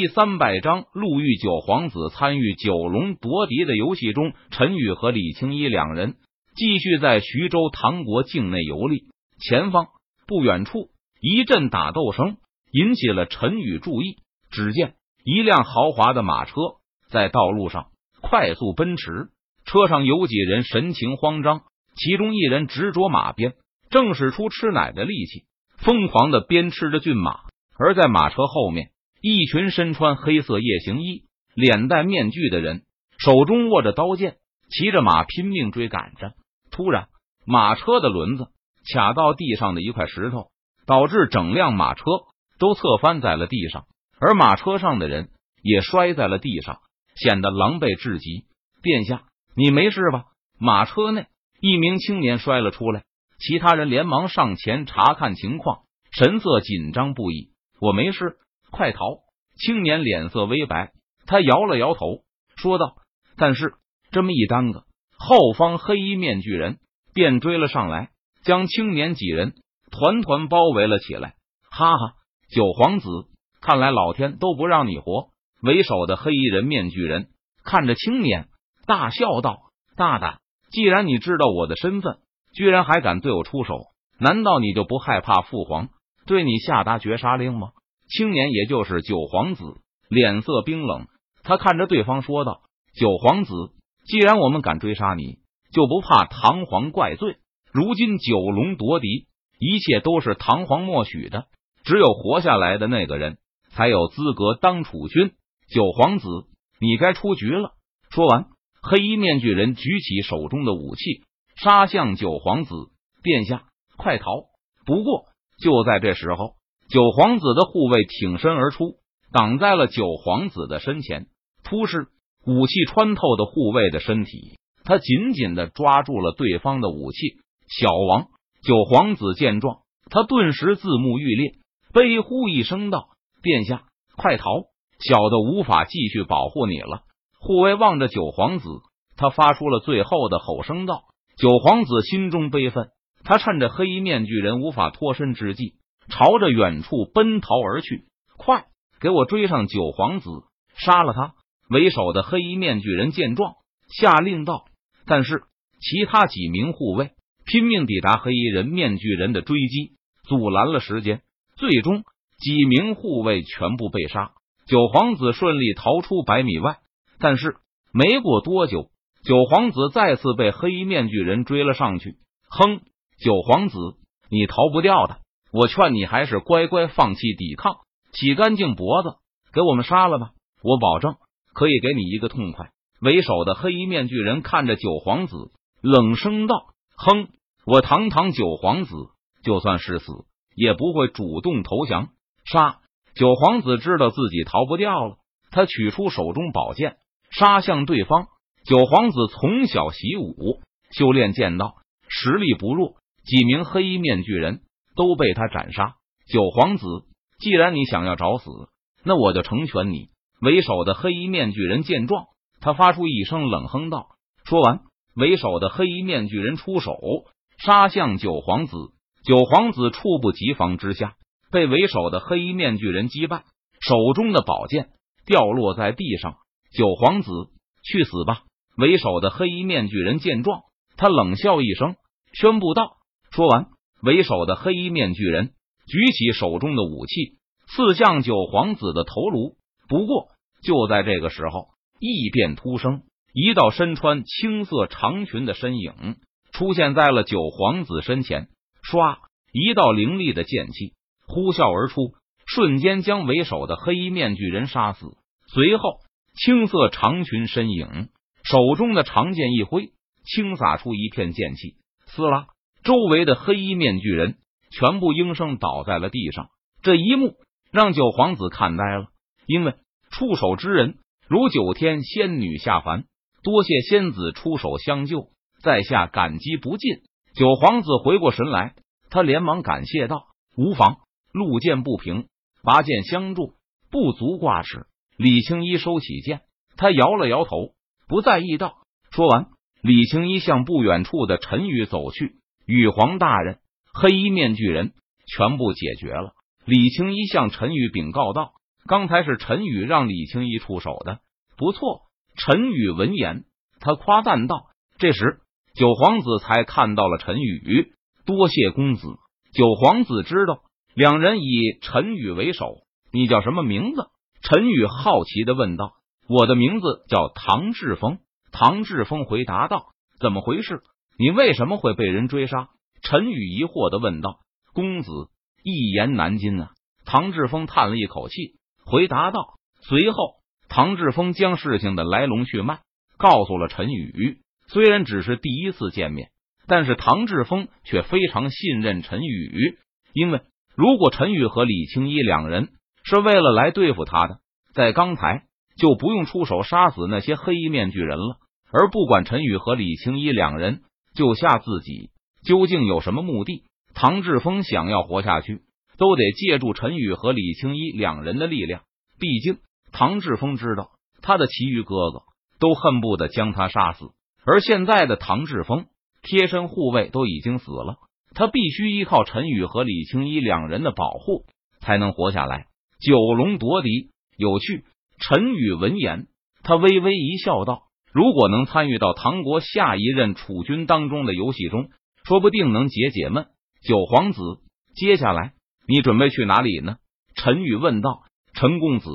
第三百章，陆玉九皇子参与九龙夺嫡的游戏中，陈宇和李青衣两人继续在徐州唐国境内游历。前方不远处，一阵打斗声引起了陈宇注意。只见一辆豪华的马车在道路上快速奔驰，车上有几人神情慌张，其中一人执着马鞭，正使出吃奶的力气，疯狂的鞭笞着骏马。而在马车后面。一群身穿黑色夜行衣、脸戴面具的人，手中握着刀剑，骑着马拼命追赶着。突然，马车的轮子卡到地上的一块石头，导致整辆马车都侧翻在了地上，而马车上的人也摔在了地上，显得狼狈至极。殿下，你没事吧？马车内一名青年摔了出来，其他人连忙上前查看情况，神色紧张不已。我没事。快逃！青年脸色微白，他摇了摇头，说道：“但是这么一耽搁，后方黑衣面具人便追了上来，将青年几人团团包围了起来。”哈哈，九皇子，看来老天都不让你活！为首的黑衣人面具人看着青年，大笑道：“大胆！既然你知道我的身份，居然还敢对我出手，难道你就不害怕父皇对你下达绝杀令吗？”青年也就是九皇子脸色冰冷，他看着对方说道：“九皇子，既然我们敢追杀你，就不怕唐皇怪罪。如今九龙夺嫡，一切都是唐皇默许的，只有活下来的那个人才有资格当储君。九皇子，你该出局了。”说完，黑衣面具人举起手中的武器，杀向九皇子：“殿下，快逃！”不过就在这时候。九皇子的护卫挺身而出，挡在了九皇子的身前。突施武器穿透的护卫的身体，他紧紧的抓住了对方的武器。小王，九皇子见状，他顿时自目欲裂，悲呼一声道：“殿下，快逃！小的无法继续保护你了。”护卫望着九皇子，他发出了最后的吼声道：“九皇子心中悲愤，他趁着黑衣面具人无法脱身之际。”朝着远处奔逃而去，快给我追上九皇子，杀了他！为首的黑衣面具人见状，下令道。但是其他几名护卫拼命抵达黑衣人面具人的追击，阻拦了时间。最终，几名护卫全部被杀，九皇子顺利逃出百米外。但是没过多久，九皇子再次被黑衣面具人追了上去。哼，九皇子，你逃不掉的！我劝你还是乖乖放弃抵抗，洗干净脖子，给我们杀了吧！我保证可以给你一个痛快。为首的黑衣面具人看着九皇子，冷声道：“哼，我堂堂九皇子，就算是死，也不会主动投降。”杀！九皇子知道自己逃不掉了，他取出手中宝剑，杀向对方。九皇子从小习武，修炼剑道，实力不弱。几名黑衣面具人。都被他斩杀。九皇子，既然你想要找死，那我就成全你。为首的黑衣面具人见状，他发出一声冷哼道：“说完，为首的黑衣面具人出手杀向九皇子。九皇子猝不及防之下，被为首的黑衣面具人击败，手中的宝剑掉落在地上。九皇子，去死吧！为首的黑衣面具人见状，他冷笑一声，宣布道：“说完。”为首的黑衣面具人举起手中的武器，刺向九皇子的头颅。不过，就在这个时候，异变突生，一道身穿青色长裙的身影出现在了九皇子身前。唰，一道凌厉的剑气呼啸而出，瞬间将为首的黑衣面具人杀死。随后，青色长裙身影手中的长剑一挥，轻洒出一片剑气，撕拉。周围的黑衣面具人全部应声倒在了地上，这一幕让九皇子看呆了。因为出手之人如九天仙女下凡，多谢仙子出手相救，在下感激不尽。九皇子回过神来，他连忙感谢道：“无妨，路见不平，拔剑相助，不足挂齿。”李青衣收起剑，他摇了摇头，不在意道。说完，李青衣向不远处的陈宇走去。羽皇大人，黑衣面具人全部解决了。李青衣向陈宇禀告道：“刚才是陈宇让李青衣出手的，不错。陈宇闻言，他夸赞道：“这时，九皇子才看到了陈宇，多谢公子。”九皇子知道两人以陈宇为首。你叫什么名字？陈宇好奇的问道。我的名字叫唐志峰。唐志峰回答道：“怎么回事？你为什么会被人追杀？”陈宇疑惑的问道。公子一言难尽啊！唐志峰叹了一口气，回答道。随后，唐志峰将事情的来龙去脉告诉了陈宇。虽然只是第一次见面，但是唐志峰却非常信任陈宇，因为如果陈宇和李青衣两人是为了来对付他的，在刚才就不用出手杀死那些黑衣面具人了。而不管陈宇和李青衣两人救下自己究竟有什么目的，唐志峰想要活下去，都得借助陈宇和李青衣两人的力量。毕竟唐志峰知道他的其余哥哥都恨不得将他杀死。而现在的唐志峰，贴身护卫都已经死了，他必须依靠陈宇和李青衣两人的保护才能活下来。九龙夺嫡有趣。陈宇闻言，他微微一笑，道：“如果能参与到唐国下一任储君当中的游戏中，说不定能解解闷。”九皇子，接下来你准备去哪里呢？陈宇问道。陈公子，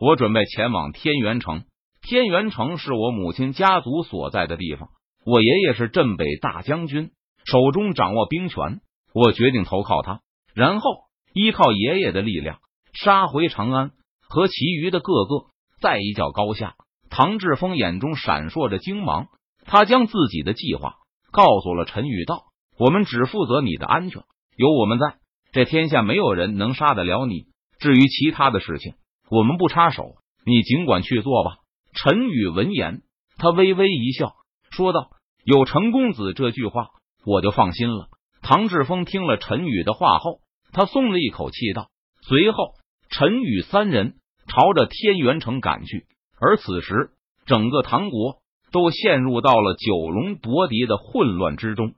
我准备前往天元城。天元城是我母亲家族所在的地方，我爷爷是镇北大将军，手中掌握兵权。我决定投靠他，然后依靠爷爷的力量杀回长安，和其余的各个再一较高下。唐志峰眼中闪烁着精芒，他将自己的计划告诉了陈宇道：“我们只负责你的安全，有我们在，这天下没有人能杀得了你。至于其他的事情，我们不插手，你尽管去做吧。”陈宇闻言，他微微一笑，说道：“有陈公子这句话，我就放心了。”唐志峰听了陈宇的话后，他松了一口气，道：“随后，陈宇三人朝着天元城赶去。而此时，整个唐国都陷入到了九龙夺嫡的混乱之中。”